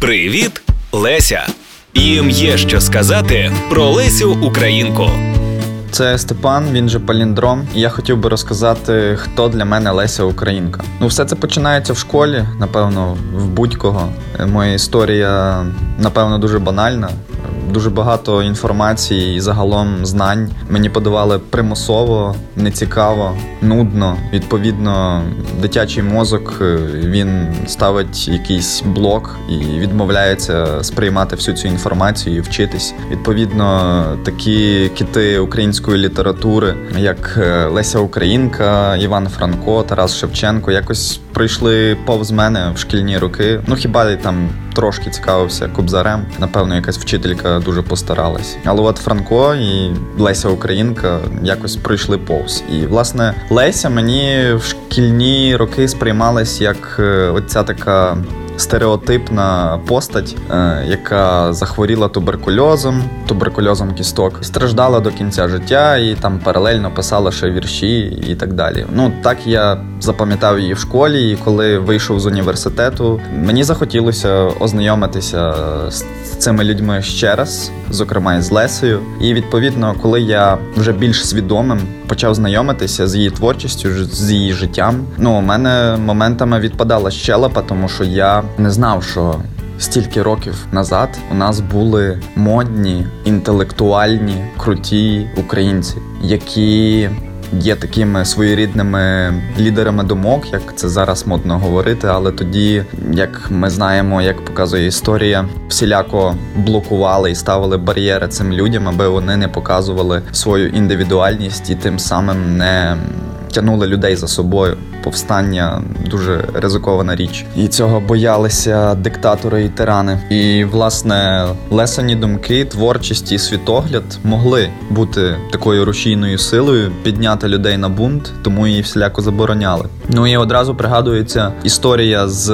Привіт, Леся! Їм є що сказати про Лесю Українку. Це Степан, він же Паліндром. І я хотів би розказати, хто для мене Леся Українка. Ну, все це починається в школі, напевно, в будь-кого. Моя історія, напевно, дуже банальна. Дуже багато інформації і загалом знань мені подавали примусово, нецікаво, нудно. Відповідно, дитячий мозок е, він ставить якийсь блок і відмовляється сприймати всю цю інформацію і вчитись. Відповідно, такі кити української літератури, як е, Леся Українка, Іван Франко, Тарас Шевченко, якось пройшли повз мене в шкільні роки. Ну хіба я там трошки цікавився Кобзарем? Напевно, якась вчителька дуже постаралась. Але от Франко і Леся Українка якось пройшли повз. І власне Леся мені в шкільні роки сприймалась як е, оця така стереотипна постать, е, яка захворіла туберкульозом, туберкульозом кісток, страждала до кінця життя і там паралельно писала ще вірші і так далі. Ну так я запам'ятав її в школі, і коли вийшов з університету, мені захотілося ознайомитися з цими людьми ще раз, зокрема і з Лесею. І відповідно, коли я вже більш свідомим почав знайомитися з її творчістю, з її життям, ну у мене моментами відпадала щелепа, тому що я не знав, що. Стільки років назад у нас були модні, інтелектуальні, круті українці, які є такими своєрідними лідерами думок, як це зараз модно говорити. Але тоді, як ми знаємо, як показує історія, всіляко блокували і ставили бар'єри цим людям, аби вони не показували свою індивідуальність і тим самим не тягнули людей за собою. Повстання дуже ризикована річ, і цього боялися диктатори і тирани. І власне лесані думки, творчість і світогляд могли бути такою рушійною силою, підняти людей на бунт, тому її всіляко забороняли. Ну і одразу пригадується історія з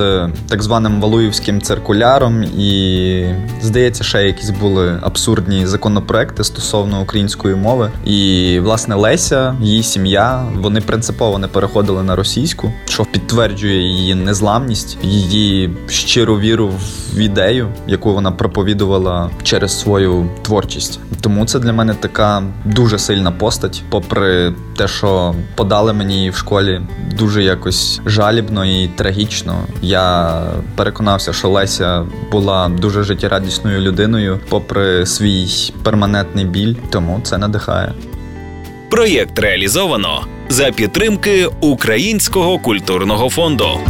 так званим Валуївським циркуляром, і здається, ще якісь були абсурдні законопроекти стосовно української мови. І власне Леся, її сім'я, вони принципово не переходили на російську, що підтверджує її незламність, її щиру віру в ідею, яку вона проповідувала через свою творчість. Тому це для мене така дуже сильна постать, попри те, що подали мені в школі дуже якось жалібно і трагічно. Я переконався, що Леся була дуже життєрадісною людиною, попри свій перманентний біль, тому це надихає. Проєкт реалізовано за підтримки Українського культурного фонду.